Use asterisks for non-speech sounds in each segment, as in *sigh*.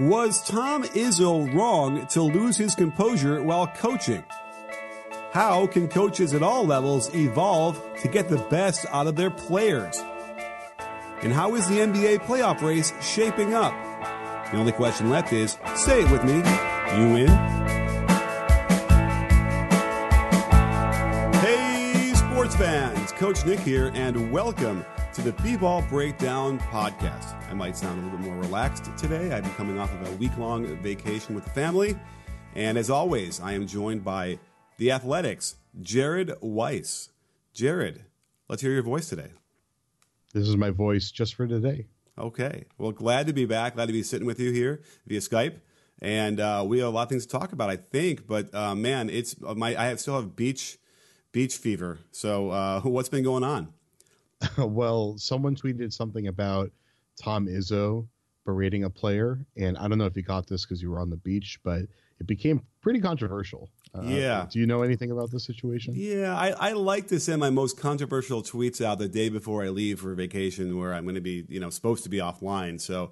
Was Tom Izzo wrong to lose his composure while coaching? How can coaches at all levels evolve to get the best out of their players? And how is the NBA playoff race shaping up? The only question left is say it with me. You in? Hey, sports fans. Coach Nick here, and welcome to the B-Ball Breakdown podcast. I might sound a little bit more relaxed today. I've been coming off of a week-long vacation with the family. And as always, I am joined by the Athletic's, Jared Weiss. Jared, let's hear your voice today. This is my voice just for today. Okay. Well, glad to be back. Glad to be sitting with you here via Skype. And uh, we have a lot of things to talk about, I think. But uh, man, it's uh, my I have, still have beach beach fever. So uh, *laughs* what's been going on? *laughs* well, someone tweeted something about Tom Izzo berating a player, and I don't know if you caught this because you were on the beach, but it became pretty controversial. Uh, yeah. Do you know anything about this situation? Yeah, I, I like to send my most controversial tweets out the day before I leave for vacation, where I'm going to be, you know, supposed to be offline. So,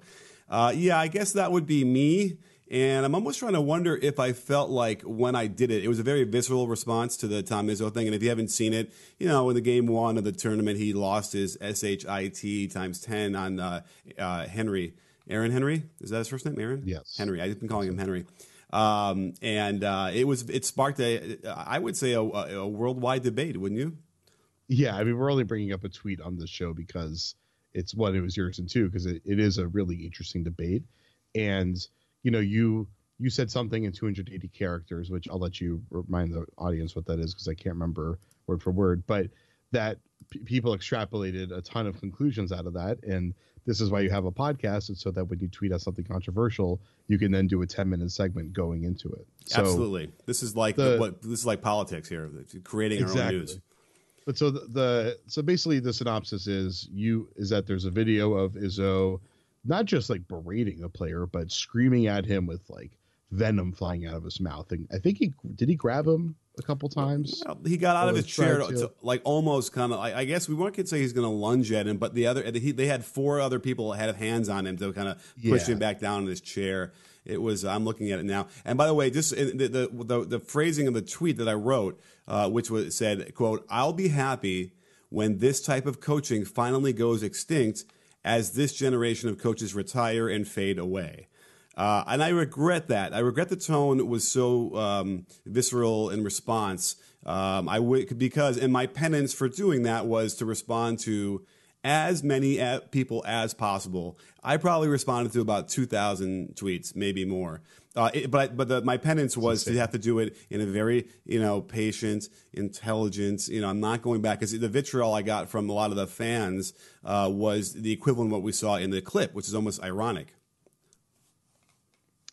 uh, yeah, I guess that would be me. And I'm almost trying to wonder if I felt like when I did it, it was a very visceral response to the Tom Izzo thing. And if you haven't seen it, you know, in the game one of the tournament, he lost his SHIT times 10 on uh, uh, Henry. Aaron Henry? Is that his first name? Aaron? Yes. Henry. I've been calling him Henry. Um, and uh, it was it sparked a I would say a, a, worldwide debate, wouldn't you? Yeah, I mean we're only bringing up a tweet on the show because it's one it was yours and two because it, it is a really interesting debate, and you know you you said something in 280 characters, which I'll let you remind the audience what that is because I can't remember word for word, but that p- people extrapolated a ton of conclusions out of that, and this is why you have a podcast, it's so that when you tweet out something controversial, you can then do a 10 minute segment going into it. So Absolutely. This is like the, what this is like politics here, creating exactly. our own news. But so the, the so basically the synopsis is you is that there's a video of Izzo not just like berating the player, but screaming at him with like venom flying out of his mouth. And I think he did he grab him a couple times. Well, he got out of his chair, to, to, like almost kind of. I, I, guess we weren't going to say he's going to lunge at him, but the other he, they had four other people had hands on him to kind of push him back down in his chair. It was. I'm looking at it now. And by the way, just the the the, the phrasing of the tweet that I wrote, uh, which was said, "quote I'll be happy when this type of coaching finally goes extinct." As this generation of coaches retire and fade away. Uh, and I regret that. I regret the tone was so um, visceral in response. Um, I w- because and my penance for doing that was to respond to as many people as possible. I probably responded to about two thousand tweets, maybe more. Uh, it, but but the, my penance was to have to do it in a very you know patient, intelligent. You know, I'm not going back because the vitriol I got from a lot of the fans uh, was the equivalent of what we saw in the clip, which is almost ironic.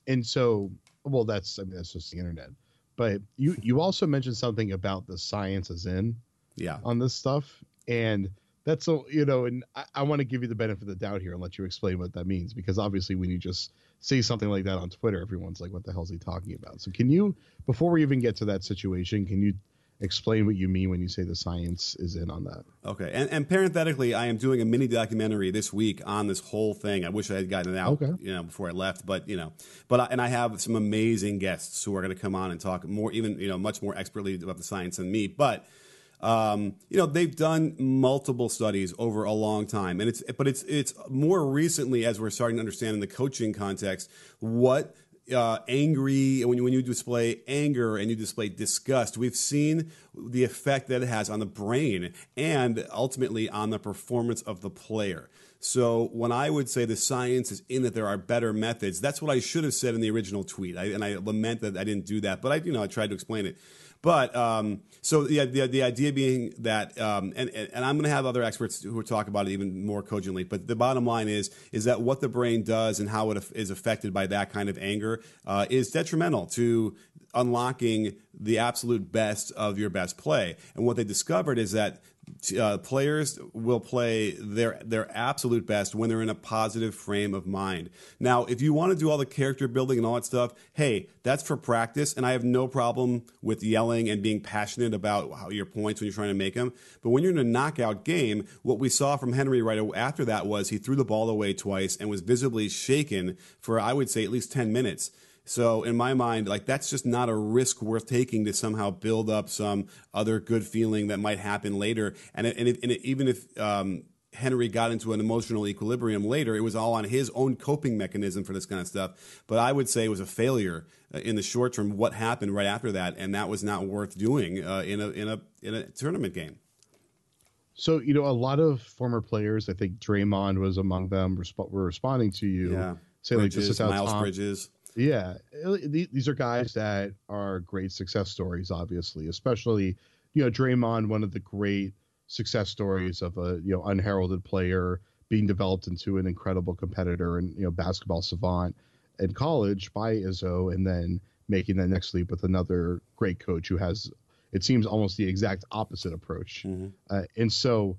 And so well that's i mean that's just the internet. But you you also mentioned something about the science is in yeah. on this stuff. And that's so you know and i, I want to give you the benefit of the doubt here and let you explain what that means because obviously when you just say something like that on twitter everyone's like what the hell is he talking about so can you before we even get to that situation can you explain what you mean when you say the science is in on that. Okay. And, and parenthetically, I am doing a mini documentary this week on this whole thing. I wish I had gotten it out, okay. you know, before I left, but you know, but I, and I have some amazing guests who are going to come on and talk more, even you know, much more expertly about the science than me. But um, you know, they've done multiple studies over a long time, and it's but it's it's more recently as we're starting to understand in the coaching context what uh, angry, when you, when you display anger and you display disgust, we've seen the effect that it has on the brain and ultimately on the performance of the player. So when I would say the science is in that there are better methods, that's what I should have said in the original tweet. I, and I lament that I didn't do that, but I, you know, I tried to explain it. But um, so the, the, the idea being that, um, and and I'm going to have other experts who will talk about it even more cogently. But the bottom line is is that what the brain does and how it is affected by that kind of anger uh, is detrimental to unlocking the absolute best of your best play. And what they discovered is that uh, players will play their their absolute best when they're in a positive frame of mind. Now, if you want to do all the character building and all that stuff, hey, that's for practice, and I have no problem with yelling and being passionate about how your points when you're trying to make them. But when you're in a knockout game, what we saw from Henry right after that was he threw the ball away twice and was visibly shaken for I would say at least ten minutes. So in my mind, like that's just not a risk worth taking to somehow build up some other good feeling that might happen later. And it, and, it, and it, even if um, Henry got into an emotional equilibrium later, it was all on his own coping mechanism for this kind of stuff. But I would say it was a failure uh, in the short term. What happened right after that, and that was not worth doing uh, in a in a in a tournament game. So you know, a lot of former players, I think Draymond was among them, resp- were responding to you. Yeah. Say Bridges, like this is how Miles Tom, Bridges. Yeah, uh, these are guys that are great success stories, obviously. Especially, you know, Draymond, one of the great success stories of a you know unheralded player being developed into an incredible competitor and you know basketball savant in college by Izzo, and then making that next leap with another great coach who has, it seems, almost the exact opposite approach. Mm-hmm. Uh, and so,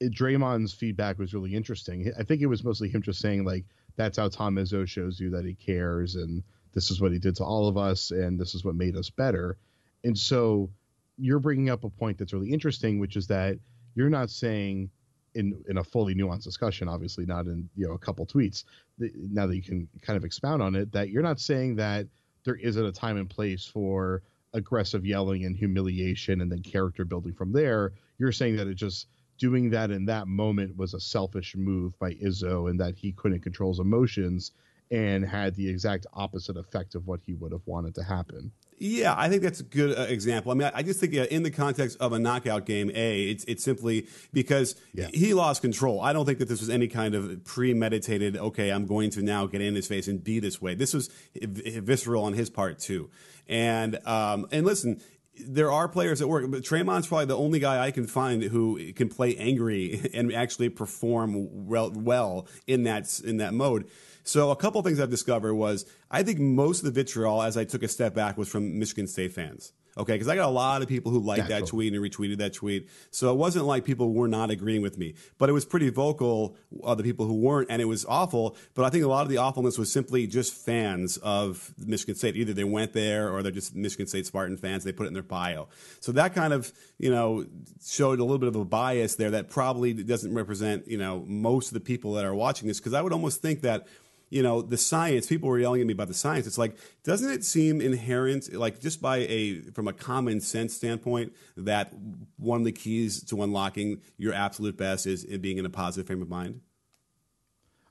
it, Draymond's feedback was really interesting. I think it was mostly him just saying like that's how Tom Izzo shows you that he cares and this is what he did to all of us and this is what made us better. And so you're bringing up a point that's really interesting, which is that you're not saying in in a fully nuanced discussion, obviously not in you know a couple tweets. Now that you can kind of expound on it, that you're not saying that there isn't a time and place for aggressive yelling and humiliation and then character building from there. You're saying that it just doing that in that moment was a selfish move by Izzo and that he couldn't control his emotions and had the exact opposite effect of what he would have wanted to happen. Yeah, I think that's a good uh, example. I mean, I, I just think in the context of a knockout game, a it's it's simply because yeah. he lost control. I don't think that this was any kind of premeditated. Okay, I'm going to now get in his face and be this way. This was visceral on his part too. And um, and listen, there are players that work, but Draymond's probably the only guy I can find who can play angry *laughs* and actually perform well, well in that in that mode. So a couple things I've discovered was I think most of the vitriol, as I took a step back, was from Michigan State fans. Okay, because I got a lot of people who liked that tweet and retweeted that tweet. So it wasn't like people were not agreeing with me, but it was pretty vocal of the people who weren't, and it was awful. But I think a lot of the awfulness was simply just fans of Michigan State. Either they went there or they're just Michigan State Spartan fans. They put it in their bio. So that kind of you know showed a little bit of a bias there that probably doesn't represent you know most of the people that are watching this. Because I would almost think that you know, the science, people were yelling at me about the science. It's like, doesn't it seem inherent, like just by a, from a common sense standpoint, that one of the keys to unlocking your absolute best is being in a positive frame of mind?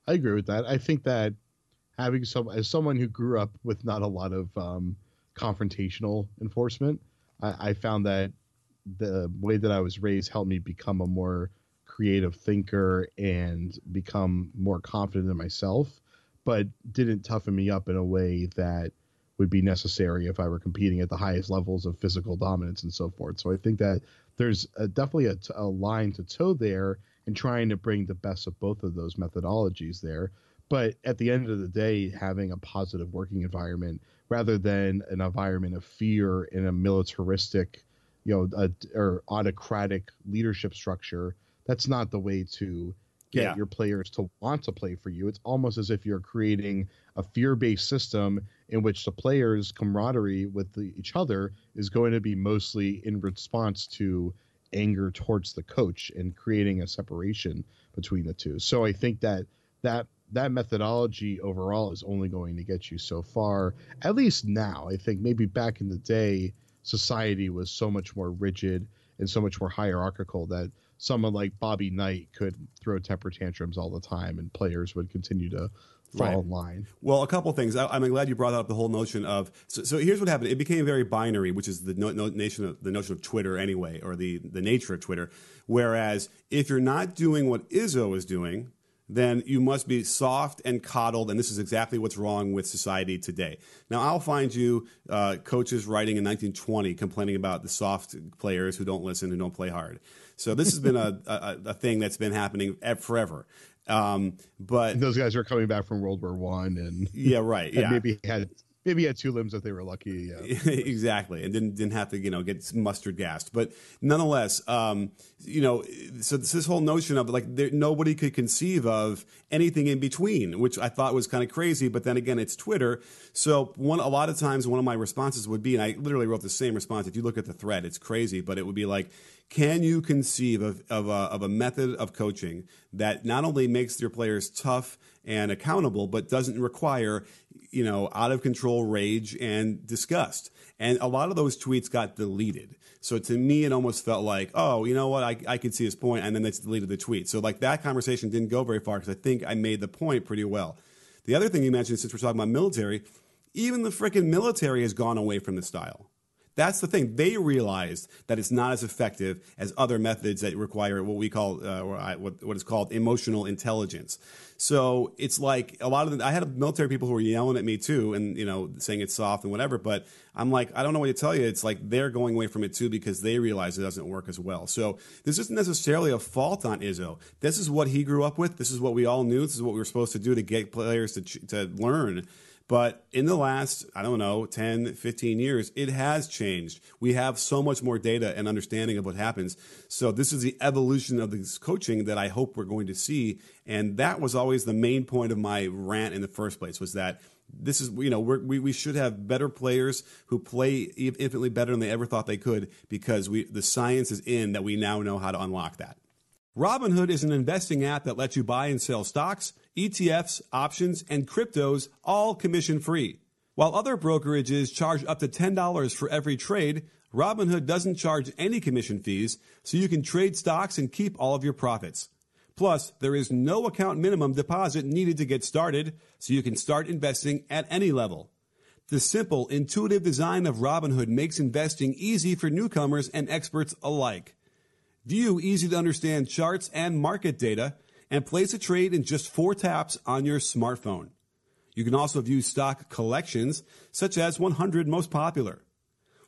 I agree with that. I think that having some, as someone who grew up with not a lot of um, confrontational enforcement, I, I found that the way that I was raised helped me become a more creative thinker and become more confident in myself but didn't toughen me up in a way that would be necessary if I were competing at the highest levels of physical dominance and so forth. So I think that there's a, definitely a, a line to toe there in trying to bring the best of both of those methodologies there. But at the end of the day, having a positive working environment rather than an environment of fear in a militaristic, you know, a, or autocratic leadership structure, that's not the way to get yeah. your players to want to play for you. It's almost as if you're creating a fear-based system in which the players' camaraderie with the, each other is going to be mostly in response to anger towards the coach and creating a separation between the two. So I think that that that methodology overall is only going to get you so far. At least now, I think maybe back in the day, society was so much more rigid and so much more hierarchical that someone like Bobby Knight could throw temper tantrums all the time, and players would continue to fall right. in line. Well, a couple things. I, am glad you brought up the whole notion of. So, so, here's what happened. It became very binary, which is the no, no, nation of, the notion of Twitter anyway, or the the nature of Twitter. Whereas if you're not doing what Izzo is doing, then you must be soft and coddled, and this is exactly what's wrong with society today. Now, I'll find you uh, coaches writing in 1920 complaining about the soft players who don't listen and don't play hard. So this has been a, a, a thing that's been happening forever. Um, but those guys are coming back from World War One, and yeah, right, *laughs* yeah, maybe had maybe had two limbs if they were lucky. Yeah. *laughs* exactly, and didn't didn't have to you know get mustard gassed. But nonetheless, um, you know, so this, this whole notion of like there, nobody could conceive of anything in between, which I thought was kind of crazy. But then again, it's Twitter, so one a lot of times one of my responses would be, and I literally wrote the same response. If you look at the thread, it's crazy, but it would be like. Can you conceive of, of, a, of a method of coaching that not only makes your players tough and accountable, but doesn't require you know, out of control rage and disgust. And a lot of those tweets got deleted. So to me, it almost felt like, oh, you know what? I, I could see his point, and then they deleted the tweet. So like that conversation didn't go very far because I think I made the point pretty well. The other thing you mentioned, since we're talking about military, even the freaking military has gone away from the style. That's the thing. They realized that it's not as effective as other methods that require what we call, uh, what, what is called emotional intelligence. So it's like a lot of the, I had military people who were yelling at me too, and you know, saying it's soft and whatever. But I'm like, I don't know what to tell you. It's like they're going away from it too because they realize it doesn't work as well. So this isn't necessarily a fault on Izzo. This is what he grew up with. This is what we all knew. This is what we were supposed to do to get players to to learn. But in the last, I don't know, 10, 15 years, it has changed. We have so much more data and understanding of what happens. So this is the evolution of this coaching that I hope we're going to see. And that was always the main point of my rant in the first place was that this is you know we we should have better players who play infinitely better than they ever thought they could because we the science is in that we now know how to unlock that. Robinhood is an investing app that lets you buy and sell stocks ETFs, options, and cryptos all commission free. While other brokerages charge up to $10 for every trade, Robinhood doesn't charge any commission fees, so you can trade stocks and keep all of your profits. Plus, there is no account minimum deposit needed to get started, so you can start investing at any level. The simple, intuitive design of Robinhood makes investing easy for newcomers and experts alike. View easy to understand charts and market data and place a trade in just four taps on your smartphone. You can also view stock collections, such as 100 most popular.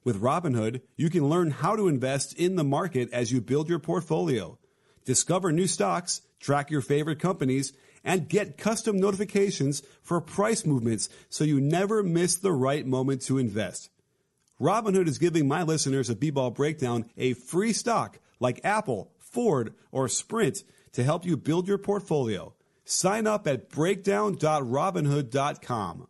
With Robinhood, you can learn how to invest in the market as you build your portfolio. Discover new stocks, track your favorite companies, and get custom notifications for price movements so you never miss the right moment to invest. Robinhood is giving my listeners a B-ball breakdown a free stock like Apple, Ford, or Sprint to help you build your portfolio. Sign up at breakdown.robinhood.com.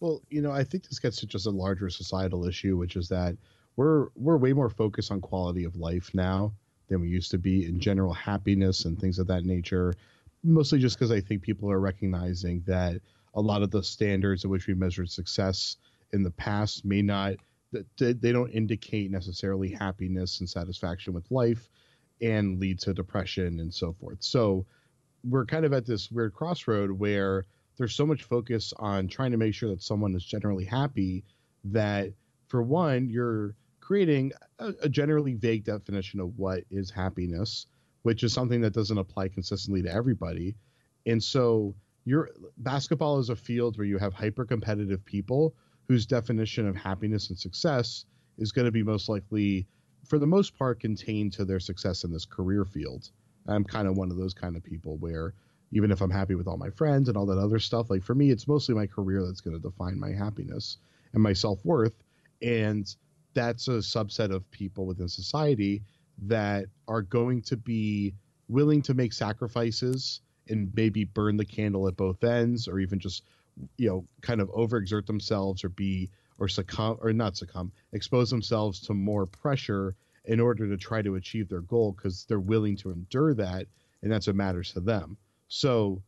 Well, you know, I think this gets to just a larger societal issue, which is that we're we're way more focused on quality of life now than we used to be in general happiness and things of that nature. Mostly just because I think people are recognizing that a lot of the standards at which we measured success in the past may not they don't indicate necessarily happiness and satisfaction with life and lead to depression and so forth. So we're kind of at this weird crossroad where there's so much focus on trying to make sure that someone is generally happy that for one you're creating a, a generally vague definition of what is happiness which is something that doesn't apply consistently to everybody and so your basketball is a field where you have hyper competitive people whose definition of happiness and success is going to be most likely for the most part contained to their success in this career field. I'm kind of one of those kind of people where even if I'm happy with all my friends and all that other stuff, like for me, it's mostly my career that's going to define my happiness and my self worth. And that's a subset of people within society that are going to be willing to make sacrifices and maybe burn the candle at both ends or even just, you know, kind of overexert themselves or be or succumb or not succumb, expose themselves to more pressure in order to try to achieve their goal because they're willing to endure that and that's what matters to them. So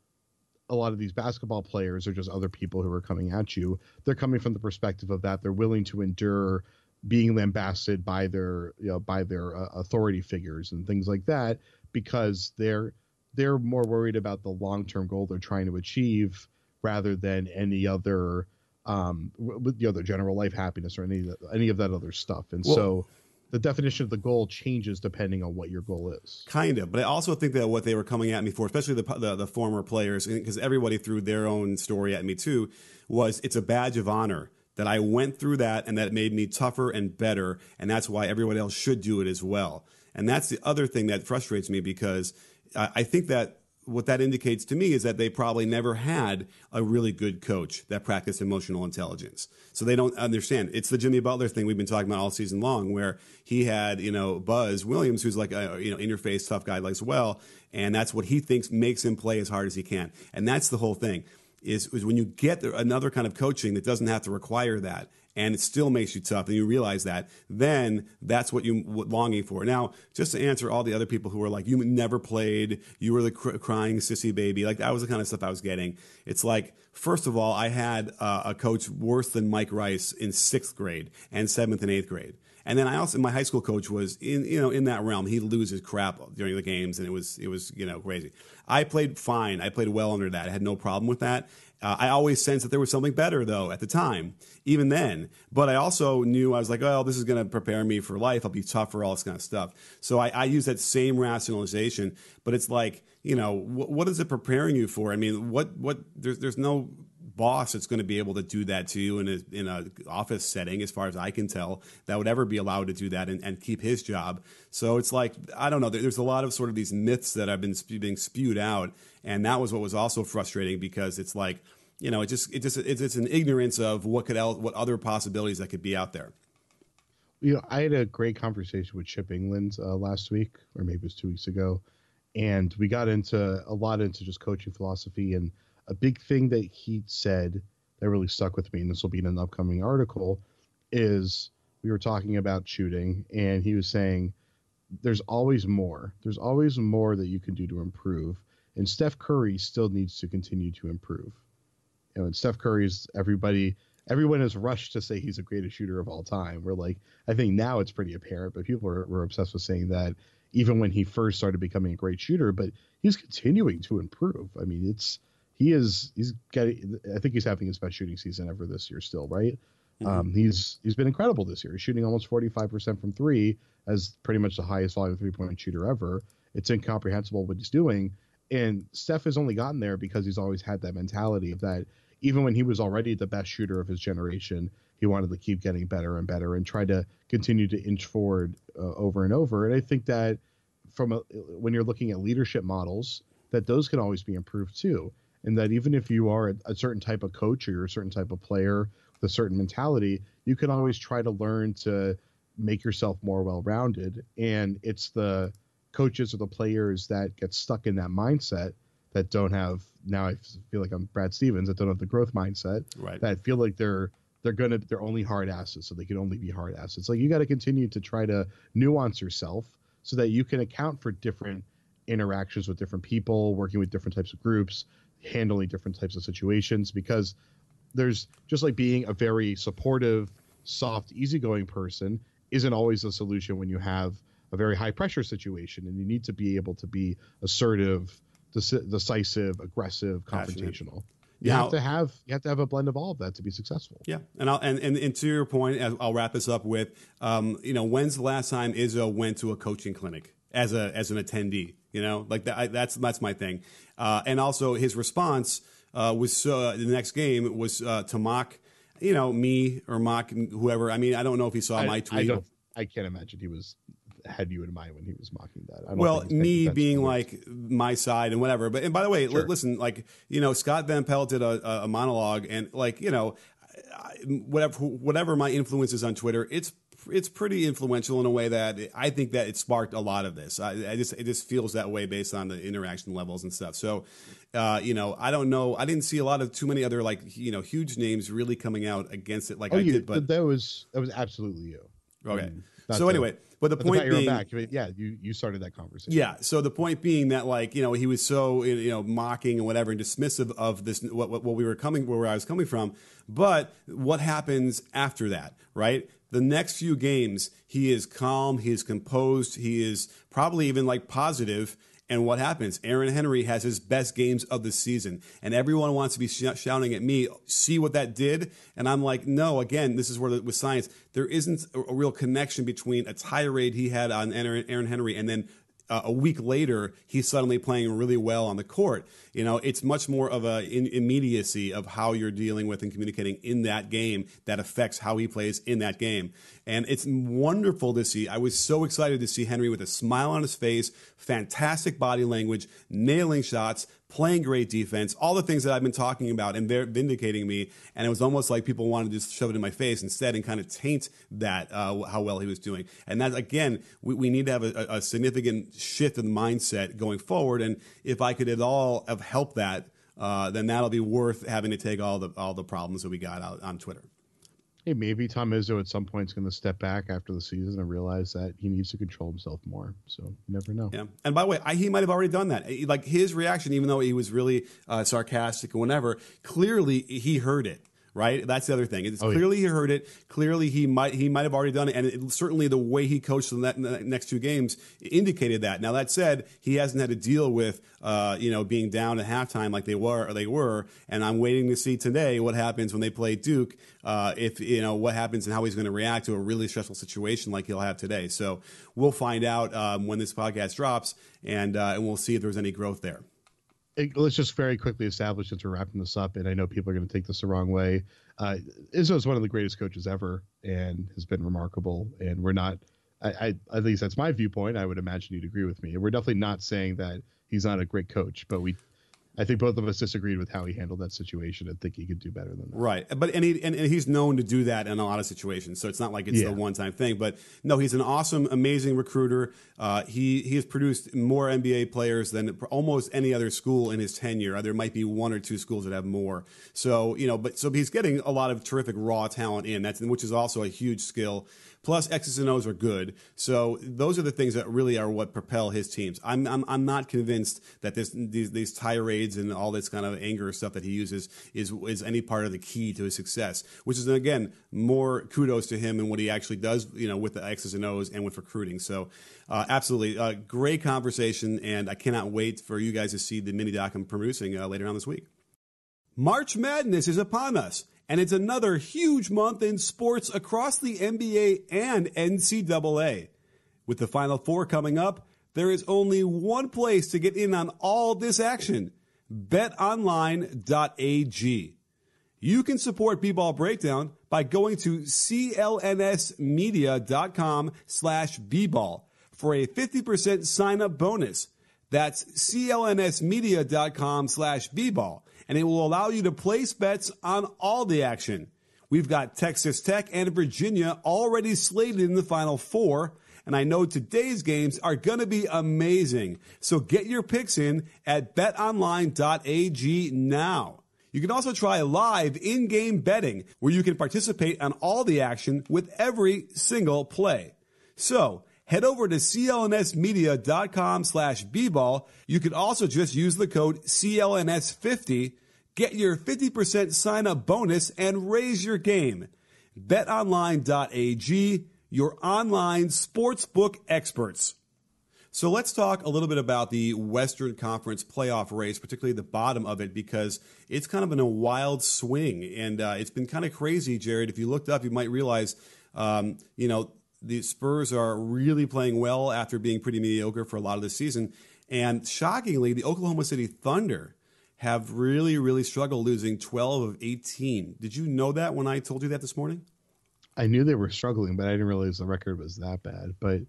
a lot of these basketball players are just other people who are coming at you, they're coming from the perspective of that they're willing to endure being lambasted by their you know by their uh, authority figures and things like that because they're they're more worried about the long-term goal they're trying to achieve rather than any other um, with the other general life happiness or any any of that other stuff. And well, so the definition of the goal changes depending on what your goal is. Kind of, but I also think that what they were coming at me for, especially the the, the former players, because everybody threw their own story at me too, was it's a badge of honor that I went through that and that made me tougher and better, and that's why everyone else should do it as well. And that's the other thing that frustrates me because I think that what that indicates to me is that they probably never had a really good coach that practiced emotional intelligence. So they don't understand. It's the Jimmy Butler thing we've been talking about all season long, where he had, you know, Buzz Williams, who's like a, you know, in your face tough guy as well. And that's what he thinks makes him play as hard as he can. And that's the whole thing is, is when you get another kind of coaching that doesn't have to require that and it still makes you tough and you realize that then that's what you're longing for now just to answer all the other people who were like you never played you were the cr- crying sissy baby like that was the kind of stuff i was getting it's like first of all i had uh, a coach worse than mike rice in sixth grade and seventh and eighth grade and then I also my high school coach was in you know in that realm. He loses crap during the games, and it was it was you know crazy. I played fine. I played well under that. I had no problem with that. Uh, I always sensed that there was something better though at the time, even then. But I also knew I was like, oh, this is going to prepare me for life. I'll be tough for all this kind of stuff. So I, I use that same rationalization. But it's like you know, wh- what is it preparing you for? I mean, what what there's there's no boss that's going to be able to do that to you in a in a office setting, as far as I can tell, that would ever be allowed to do that and, and keep his job. So it's like I don't know. There's a lot of sort of these myths that have been being spewed out, and that was what was also frustrating because it's like you know it just it just it's, it's an ignorance of what could el- what other possibilities that could be out there. You know, I had a great conversation with Chip Engelland uh, last week, or maybe it was two weeks ago, and we got into a lot into just coaching philosophy and a big thing that he said that really stuck with me, and this will be in an upcoming article, is we were talking about shooting, and he was saying there's always more. There's always more that you can do to improve, and Steph Curry still needs to continue to improve. You know, and Steph Curry's everybody. Everyone has rushed to say he's the greatest shooter of all time. We're like, I think now it's pretty apparent, but people were, were obsessed with saying that even when he first started becoming a great shooter, but he's continuing to improve. I mean, it's he is he's getting I think he's having his best shooting season ever this year still, right? Mm-hmm. Um, he's he's been incredible this year. He's shooting almost 45% from 3 as pretty much the highest volume three-point shooter ever. It's incomprehensible what he's doing. And Steph has only gotten there because he's always had that mentality of that even when he was already the best shooter of his generation, he wanted to keep getting better and better and try to continue to inch forward uh, over and over. And I think that from a, when you're looking at leadership models, that those can always be improved too and that even if you are a, a certain type of coach or you're a certain type of player with a certain mentality, you can always try to learn to make yourself more well-rounded. And it's the coaches or the players that get stuck in that mindset that don't have now I feel like I'm Brad Stevens that don't have the growth mindset right. that feel like they're they're gonna they're only hard asses so they can only be hard assets like you got to continue to try to nuance yourself so that you can account for different interactions with different people working with different types of groups handling different types of situations because there's just like being a very supportive, soft, easygoing person isn't always a solution when you have a very high pressure situation and you need to be able to be assertive, decisive, aggressive, confrontational. You now, have to have you have to have a blend of all of that to be successful. Yeah, and I'll, and, and and to your point, I'll wrap this up with, um, you know, when's the last time Izzo went to a coaching clinic as a as an attendee? You know, like that, I, that's that's my thing. Uh, and also his response uh, was uh, the next game was uh, to mock, you know, me or mock whoever. I mean, I don't know if he saw I, my tweet. I, I, can't imagine he was had you in mind when he was mocking that. well, me being like my side and whatever. But and by the way, sure. l- listen, like you know, Scott Van Pelt did a, a monologue, and like you know, whatever whatever my influence is on Twitter, it's it's pretty influential in a way that I think that it sparked a lot of this. I, I just it just feels that way based on the interaction levels and stuff. So, uh, you know, I don't know. I didn't see a lot of too many other like you know huge names really coming out against it like oh, I you, did. But that was that was absolutely you. Okay. so anyway, but the point being, back, yeah, you you started that conversation. Yeah. So the point being that like you know he was so you know mocking and whatever and dismissive of this what, what, what we were coming where I was coming from. But what happens after that, right? the next few games, he is calm, he is composed, he is probably even like positive. And what happens? Aaron Henry has his best games of the season, and everyone wants to be sh- shouting at me, "See what that did?" And I'm like, "No." Again, this is where the, with science, there isn't a, a, real connection between a tirade he had on Aaron, Aaron Henry and then uh, a week later, he's suddenly playing really well on the court. You know, it's much more of a in, immediacy of how you're dealing with and communicating in that game that affects how he plays in that game. And it's wonderful to see. I was so excited to see Henry with a smile on his face, fantastic body language, nailing shots, playing great defense, all the things that I've been talking about, and they're vindicating me. And it was almost like people wanted to just shove it in my face instead and kind of taint that uh, how well he was doing. And that again, we, we need to have a, a significant shift in the mindset going forward. And if I could at all have helped that, uh, then that'll be worth having to take all the all the problems that we got out on Twitter hey, maybe Tom Izzo at some point is going to step back after the season and realize that he needs to control himself more. So you never know. Yeah. And by the way, I, he might have already done that. Like his reaction, even though he was really uh, sarcastic and whatever, clearly he heard it right? That's the other thing. It's oh, clearly yeah. he heard it. Clearly he might he might have already done it, and it, certainly the way he coached in, that, in the next two games indicated that. Now that said, he hasn't had to deal with uh, you know being down at halftime like they were they were, and I'm waiting to see today what happens when they play Duke. Uh, if you know what happens and how he's going to react to a really stressful situation like he'll have today. So we'll find out um, when this podcast drops, and uh, and we'll see if there's any growth there let's just very quickly establish since we're wrapping this up, and I know people are going to take this the wrong way. Uh, Izzo is one of the greatest coaches ever, and has been remarkable. And we're not, I, I, at least that's my viewpoint. I would imagine you'd agree with me. We're definitely not saying that he's not a great coach, but we I think both of us disagreed with how he handled that situation and think he could do better than that. Right. But and, he, and, and he's known to do that in a lot of situations. So it's not like it's yeah. the one time thing. But no, he's an awesome, amazing recruiter. Uh, he he has produced more NBA players than almost any other school in his tenure. There might be one or two schools that have more. So you know, but so he's getting a lot of terrific raw talent in. That's which is also a huge skill. Plus, X's and O's are good. So those are the things that really are what propel his teams. I'm I'm, I'm not convinced that this these, these tirades and all this kind of anger stuff that he uses is is any part of the key to his success. Which is again more kudos to him and what he actually does, you know, with the X's and O's and with recruiting. So. Uh, absolutely, uh, great conversation, and I cannot wait for you guys to see the mini doc I'm producing uh, later on this week. March Madness is upon us and it's another huge month in sports across the NBA and NCAA. With the Final Four coming up, there is only one place to get in on all this action betonline.ag. You can support B-Ball Breakdown by going to clnsmedia.com slash bball for a 50% sign up bonus. That's clnsmedia.com slash bball and it will allow you to place bets on all the action. We've got Texas Tech and Virginia already slated in the Final Four, and I know today's games are going to be amazing. So get your picks in at betonline.ag now. You can also try live in-game betting where you can participate on all the action with every single play. So head over to clnsmedia.com slash bball. You can also just use the code CLNS50. Get your 50% sign up bonus and raise your game. BetOnline.ag, your online sportsbook experts. So let's talk a little bit about the Western Conference playoff race, particularly the bottom of it, because it's kind of in a wild swing. And uh, it's been kind of crazy, Jared. If you looked up, you might realize, um, you know, the Spurs are really playing well after being pretty mediocre for a lot of the season. And shockingly, the Oklahoma City Thunder have really, really struggled losing 12 of 18. Did you know that when I told you that this morning? I knew they were struggling, but I didn't realize the record was that bad. But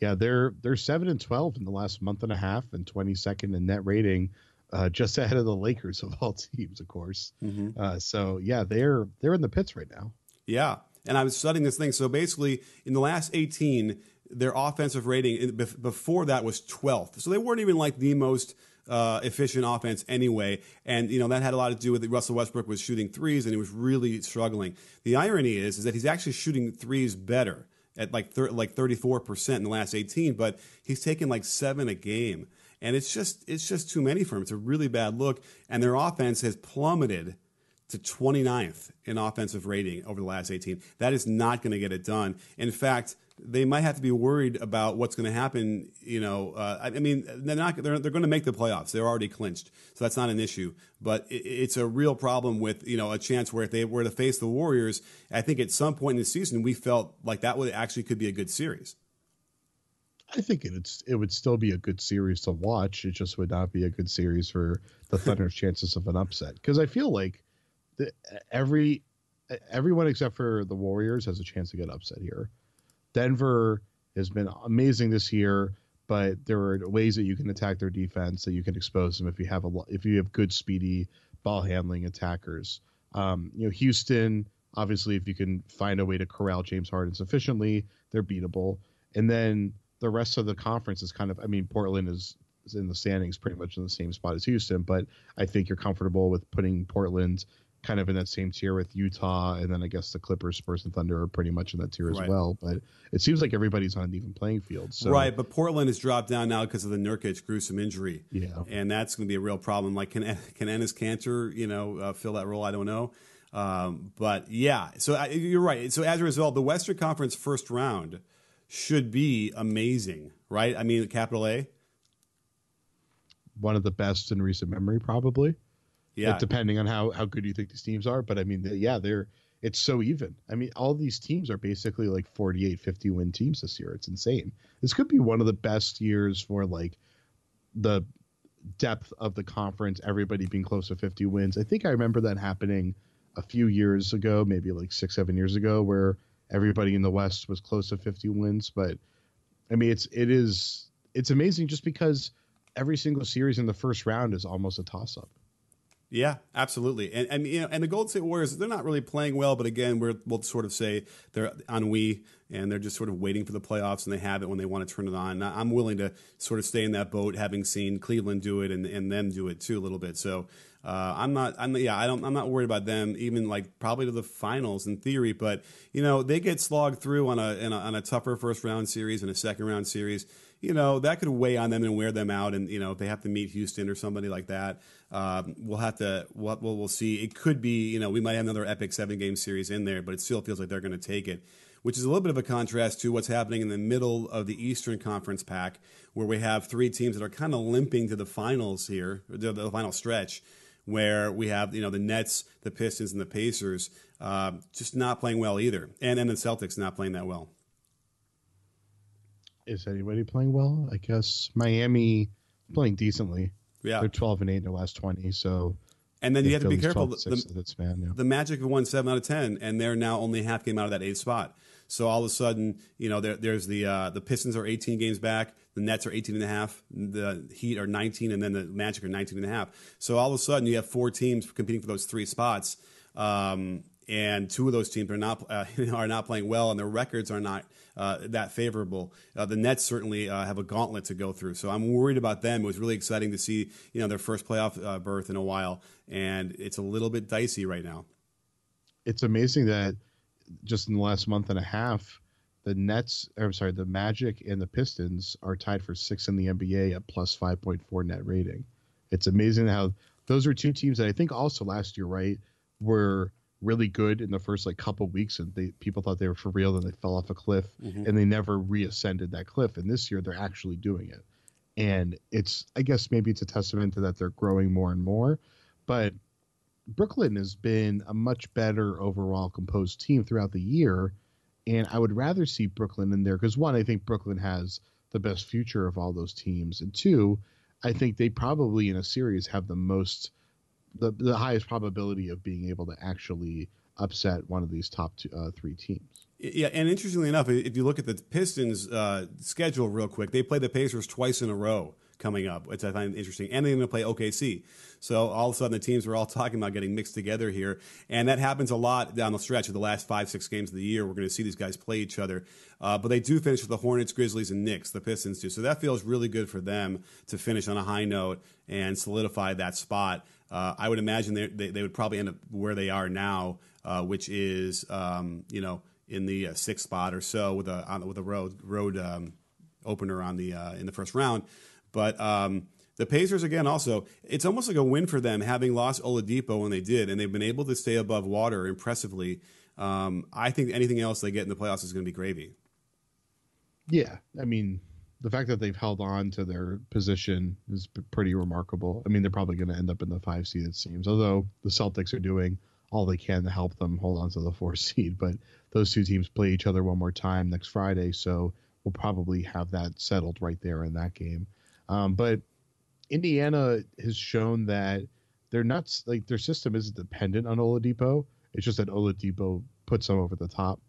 yeah, they're they're seven and twelve in the last month and a half, and twenty second in net rating, uh, just ahead of the Lakers of all *laughs* teams, of course. Mm-hmm. Uh, so yeah, they're they're in the pits right now. Yeah, and I was studying this thing. So basically, in the last 18, their offensive rating before that was 12th. So they weren't even like the most uh, efficient offense anyway. And, you know, that had a lot to do with Russell Westbrook was shooting threes and he was really struggling. The irony is, is that he's actually shooting threes better at like thir- like 34% in the last 18, but he's taken like seven a game. And it's just it's just too many for him. It's a really bad look. And their offense has plummeted to 29th in offensive rating over the last 18. That is not going to get it done. In fact, they might have to be worried about what's going to happen. You know, uh, I, mean, they're not. They're, they're going to make the playoffs. They're already clinched, so that's not an issue. But it, it's a real problem with you know a chance where if they were to face the Warriors, I think at some point in the season we felt like that would actually could be a good series. I think it's it would still be a good series to watch. It just would not be a good series for the Thunder's *laughs* chances of an upset because I feel like the, every everyone except for the Warriors has a chance to get upset here. Denver has been amazing this year, but there are ways that you can attack their defense that you can expose them if you have a if you have good speedy ball handling attackers. Um, you know, Houston obviously if you can find a way to corral James Harden sufficiently, they're beatable. And then the rest of the conference is kind of I mean Portland is, is in the standings pretty much in the same spot as Houston, but I think you're comfortable with putting Portland kind of in that same tier with Utah, and then I guess the Clippers, Spurs, and Thunder are pretty much in that tier as right. well. But it seems like everybody's on an even playing field. So. Right, but Portland has dropped down now because of the Nurkic gruesome injury. Yeah, and that's going to be a real problem. Like, can can Enes Kanter, you know, uh, fill that role? I don't know. Um, but yeah, so uh, you're right. So as a result, the Western Conference first round should be amazing, right? I mean, capital A. One of the best in recent memory, probably. Yeah. depending on how, how good you think these teams are. But I mean, yeah, they're it's so even. I mean, all these teams are basically like 48, 50 win teams this year. It's insane. This could be one of the best years for like the depth of the conference, everybody being close to 50 wins. I think I remember that happening a few years ago, maybe like six, seven years ago, where everybody in the West was close to 50 wins. But I mean, it's, it is, it's amazing just because every single series in the first round is almost a toss up. Yeah, absolutely. And and you know, and the Golden State Warriors, they're not really playing well, but again, we will sort of say they're ennui and they're just sort of waiting for the playoffs and they have it when they want to turn it on. I'm willing to sort of stay in that boat, having seen Cleveland do it and, and them do it too a little bit. So uh, I'm not, I'm yeah, I don't, I'm not worried about them even like probably to the finals in theory, but you know they get slogged through on a, a on a tougher first round series and a second round series you know that could weigh on them and wear them out. And you know if they have to meet Houston or somebody like that, um, we'll have to we'll, we'll, we'll see. It could be you know we might have another epic seven game series in there, but it still feels like they're going to take it. Which is a little bit of a contrast to what's happening in the middle of the Eastern Conference pack, where we have three teams that are kind of limping to the finals here, the, the final stretch where we have you know the Nets, the Pistons, and the Pacers uh, just not playing well either, and then the Celtics not playing that well is anybody playing well? I guess Miami playing decently. Yeah, they're twelve and eight in their last twenty. So, and then you have to be careful. The, the, span, yeah. the Magic have won seven out of ten, and they're now only half game out of that eighth spot. So all of a sudden, you know, there, there's the uh, the Pistons are 18 games back, the Nets are 18 and a half, the Heat are 19, and then the Magic are 19 and a half. So all of a sudden, you have four teams competing for those three spots. Um, and two of those teams are not uh, *laughs* are not playing well, and their records are not uh, that favorable. Uh, the Nets certainly uh, have a gauntlet to go through, so I'm worried about them. It was really exciting to see you know their first playoff uh, berth in a while, and it's a little bit dicey right now. It's amazing that just in the last month and a half, the Nets, I'm sorry, the Magic and the Pistons are tied for sixth in the NBA at plus 5.4 net rating. It's amazing how those are two teams that I think also last year, right, were really good in the first like couple weeks and they people thought they were for real then they fell off a cliff mm-hmm. and they never reascended that cliff and this year they're actually doing it and it's i guess maybe it's a testament to that they're growing more and more but brooklyn has been a much better overall composed team throughout the year and i would rather see brooklyn in there because one i think brooklyn has the best future of all those teams and two i think they probably in a series have the most the the highest probability of being able to actually upset one of these top two, uh, three teams. Yeah, and interestingly enough, if you look at the Pistons' uh, schedule real quick, they play the Pacers twice in a row coming up, which I find interesting, and they're going to play OKC. So all of a sudden, the teams are all talking about getting mixed together here, and that happens a lot down the stretch of the last five, six games of the year. We're going to see these guys play each other, uh, but they do finish with the Hornets, Grizzlies, and Knicks. The Pistons do, so that feels really good for them to finish on a high note and solidify that spot. Uh, I would imagine they, they, they would probably end up where they are now, uh, which is um, you know in the uh, sixth spot or so with a on, with a road road um, opener on the uh, in the first round. But um, the Pacers again, also, it's almost like a win for them having lost Oladipo when they did, and they've been able to stay above water impressively. Um, I think anything else they get in the playoffs is going to be gravy. Yeah, I mean, the fact that they've held on to their position is pretty remarkable. I mean, they're probably going to end up in the five seed, it seems, although the Celtics are doing all they can to help them hold on to the four *laughs* seed. But those two teams play each other one more time next Friday, so we'll probably have that settled right there in that game. Um, but Indiana has shown that they're not like their system isn't dependent on Oladipo. It's just that Oladipo puts them over the top.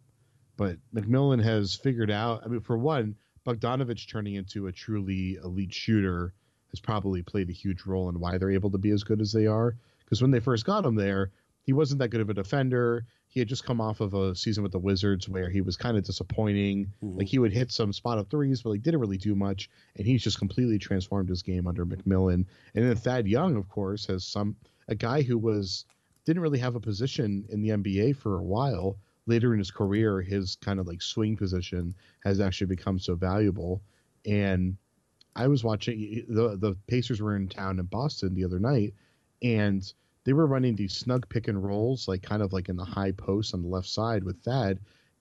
But McMillan has figured out. I mean, for one, Bogdanovich turning into a truly elite shooter has probably played a huge role in why they're able to be as good as they are. Because when they first got him there, he wasn't that good of a defender. He had just come off of a season with the Wizards where he was kind of disappointing. Mm-hmm. Like he would hit some spot up threes, but he didn't really do much. And he's just completely transformed his game under McMillan. And then Thad Young, of course, has some a guy who was didn't really have a position in the NBA for a while. Later in his career, his kind of like swing position has actually become so valuable. And I was watching the the Pacers were in town in Boston the other night, and they were running these snug pick and rolls, like kind of like in the high post on the left side with Thad,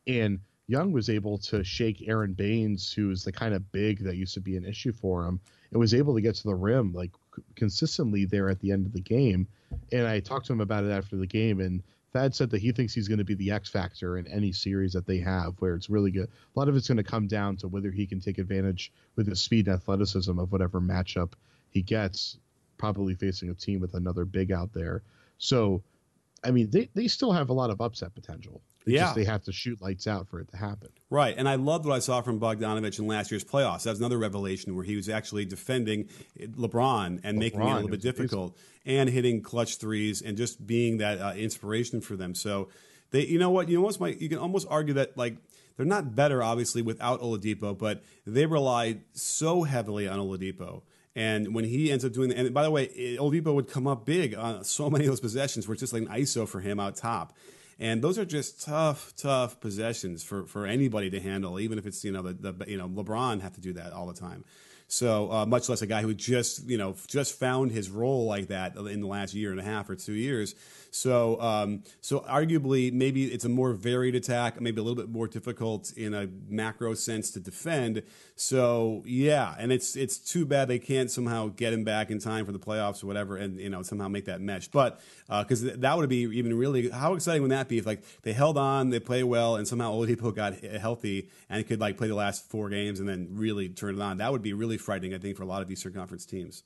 and Young was able to shake Aron Baynes, who's the kind of big that used to be an issue for him, and was able to get to the rim like consistently there at the end of the game. And I talked to him about it after the game, and Thad said that he thinks he's going to be the X factor in any series that they have, where it's really good. A lot of it's going to come down to whether he can take advantage with his speed and athleticism of whatever matchup he gets, probably facing a team with another big out there. So, I mean, they, they still have a lot of upset potential. It's yeah. they have to shoot lights out for it to happen. Right. And I loved what I saw from Bogdanovich in last year's playoffs. That was another revelation where he was actually defending LeBron and LeBron, making it a little bit difficult and hitting clutch threes and just being that uh, inspiration for them. So they, you know what, you know what's my, you can almost argue that like they're not better obviously without Oladipo, but they rely so heavily on Oladipo. And when he ends up doing that, and by the way, Oladipo would come up big on so *laughs* many of those possessions where it's just like an ISO for him out top. And those are just tough, tough possessions for, for anybody to handle, even if it's, you know, the, the you know, LeBron have to do that all the time. So uh, much less a guy who just, you know, just found his role like that in the last year and a half or two years. So, um, so arguably, maybe it's a more varied attack, maybe a little bit more difficult in a macro sense to defend. So, yeah, and it's it's too bad they can't somehow get him back in time for the playoffs or whatever, and you know somehow make that mesh. But because uh, that would be even really how exciting would that be if like they held on, they play well, and somehow Oladipo got healthy and could like play the last four games and then really turn it on. That would be really frightening, I think, for a lot of Eastern Conference teams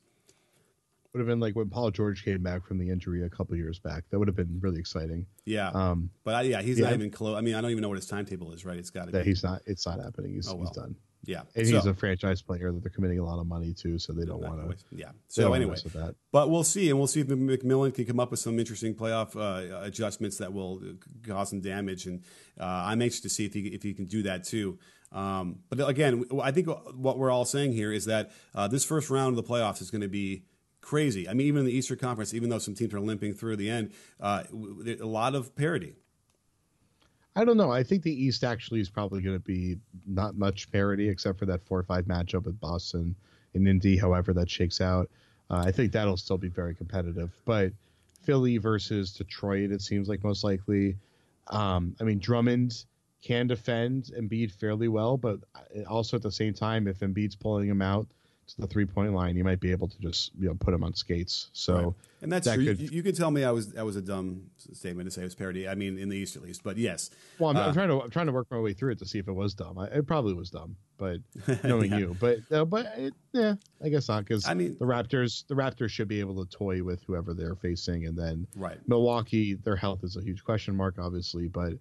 would have been like when Paul George came back from the injury a couple years back. That would have been really exciting. Yeah. Um, but I, yeah, he's yeah. not even close. I mean, I don't even know what his timetable is. Right? It's got to be. He's not. It's not happening. He's, oh, well. he's done. Yeah, and so, he's a franchise player that they're committing a lot of money to, so they don't want to. Yeah. So anyway, but we'll see, and we'll see if McMillan can come up with some interesting playoff uh, adjustments that will cause some damage, and uh, I'm anxious to see if he if he can do that too. Um, but again, I think what we're all saying here is that uh, this first round of the playoffs is going to be crazy. I mean, even in the Eastern Conference, even though some teams are limping through the end, uh, a lot of parity. I don't know. I think the East actually is probably going to be not much parity except for that four or five matchup with Boston and Indy. However, that shakes out. Uh, I think that'll still be very competitive. But Philly versus Detroit, it seems like most likely. Um, I mean, Drummond can defend Embiid fairly well, but also at the same time, if Embiid's pulling him out, to the three point line, you might be able to just you know put him on skates. So right. and that's that true. Could, you, you, could tell me I was that was a dumb statement to say it was parody. I mean, in the East at least, but yes. Well, I'm, uh, I'm trying to I'm trying to work my way through it to see if it was dumb. I, it probably was dumb, but *laughs* knowing yeah. you, but uh, but it, yeah, I guess not because I mean the Raptors the Raptors should be able to toy with whoever they're facing, and then right Milwaukee their health is a huge question mark, obviously, but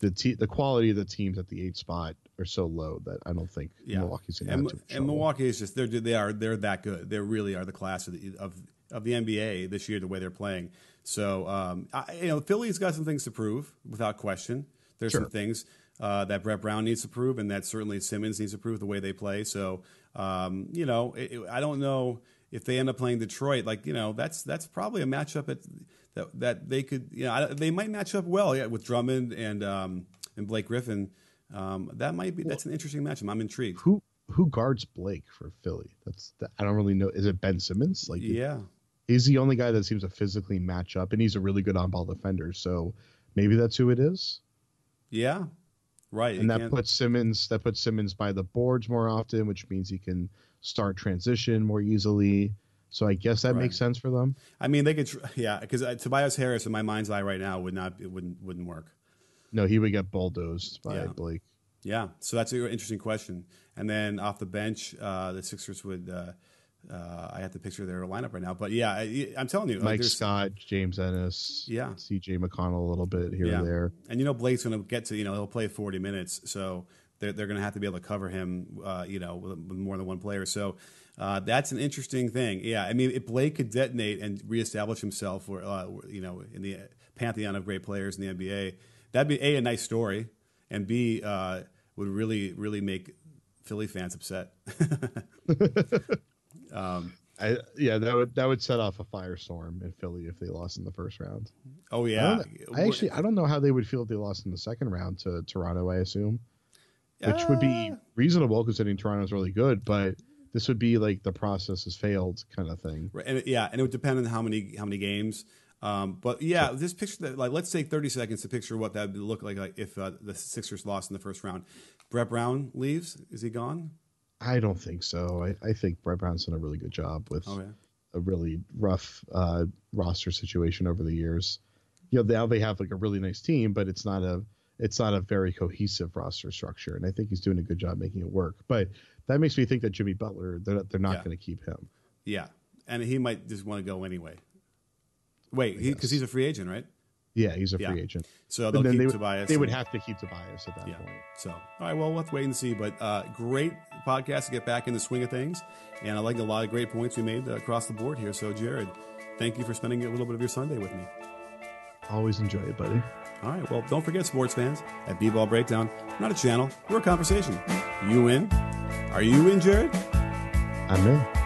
the te- the quality of the teams at the eight spot are so low that I don't think yeah. Milwaukee's going to have to. And Milwaukee is just they're they are they're that good. They really are the class of the of, of the NBA this year. The way they're playing. So um, I, you know, Philly's got some things to prove without question. There's sure. some things uh, that Brett Brown needs to prove, and that certainly Simmons needs to prove the way they play. So um, you know, it, it, I don't know if they end up playing Detroit. Like you know, that's that's probably a matchup at, that that they could. You know, they might match up well yeah, with Drummond and um, and Blake Griffin. Um, that might be that's an interesting matchup. I'm intrigued. Who who guards Blake for Philly? That's the, I don't really know. Is it Ben Simmons? Like yeah, he's the only guy that seems to physically match up, and he's a really good on ball defender. So maybe that's who it is. Yeah, right. And that can't... puts Simmons that puts Simmons by the boards more often, which means he can start transition more easily. So I guess that right. makes sense for them. I mean, they could, tr- *laughs* yeah, because uh, Tobias Harris in my mind's eye right now would not, it wouldn't, wouldn't work. No, he would get bulldozed by yeah. Blake. Yeah, so that's an interesting question. And then off the bench, uh, the Sixers would. Uh, uh, I have to picture their lineup right now, but yeah, I, am telling you, Mike like Scott, James Ennis, yeah, T.J. McConnell a little bit here yeah. and there, and you know Blake's going to get to you know he'll play 40 minutes, so they're, they're going to have to be able to cover him, uh, you know, with, with, more than one player. So uh, that's an interesting thing. Yeah, I mean, if Blake could detonate and reestablish himself, or uh, you know, in the pantheon of great players in the NBA, that'd be a a nice story, and b uh, would really really make Philly fans upset. *laughs* *laughs* um, I, yeah, that would that would set off a firestorm in Philly if they lost in the first round. Oh yeah, I, I actually I don't know how they would feel if they lost in the second round to Toronto. I assume, which uh, would be uh. reasonable considering Toronto's really good, but this would be like the process has failed kind of thing. Right, and yeah, and it would depend on how many how many games. Um, but yeah, this picture that like let's take 30 seconds to picture what that would look like, like if uh, the Sixers lost in the first round. Brett Brown leaves. Is he gone? I don't think so. I, I think Brett Brown's done a really good job with oh, yeah. a really rough uh, roster situation over the years. You know, now they have like a really nice team, but it's not a it's not a very cohesive roster structure, and I think he's doing a good job making it work. But that makes me think that Jimmy Butler they're, they're not yeah. going to keep him. Yeah, and he might just want to go anyway. Wait, because he, he's a free agent, right? Yeah, he's a free agent. So they'll keep they, Tobias. They would have to keep Tobias at that yeah. point. So, all right, well, we'll have to wait and see. But uh, great podcast to get back in the swing of things. And I like a lot of great points we made uh, across the board here. So, Jared, thank you for spending a little bit of your Sunday with me. Always enjoy it, buddy. All right, well, don't forget, sports fans, at B-Ball Breakdown, not a channel, we're a conversation. You in? Are you in, Jared? I'm in.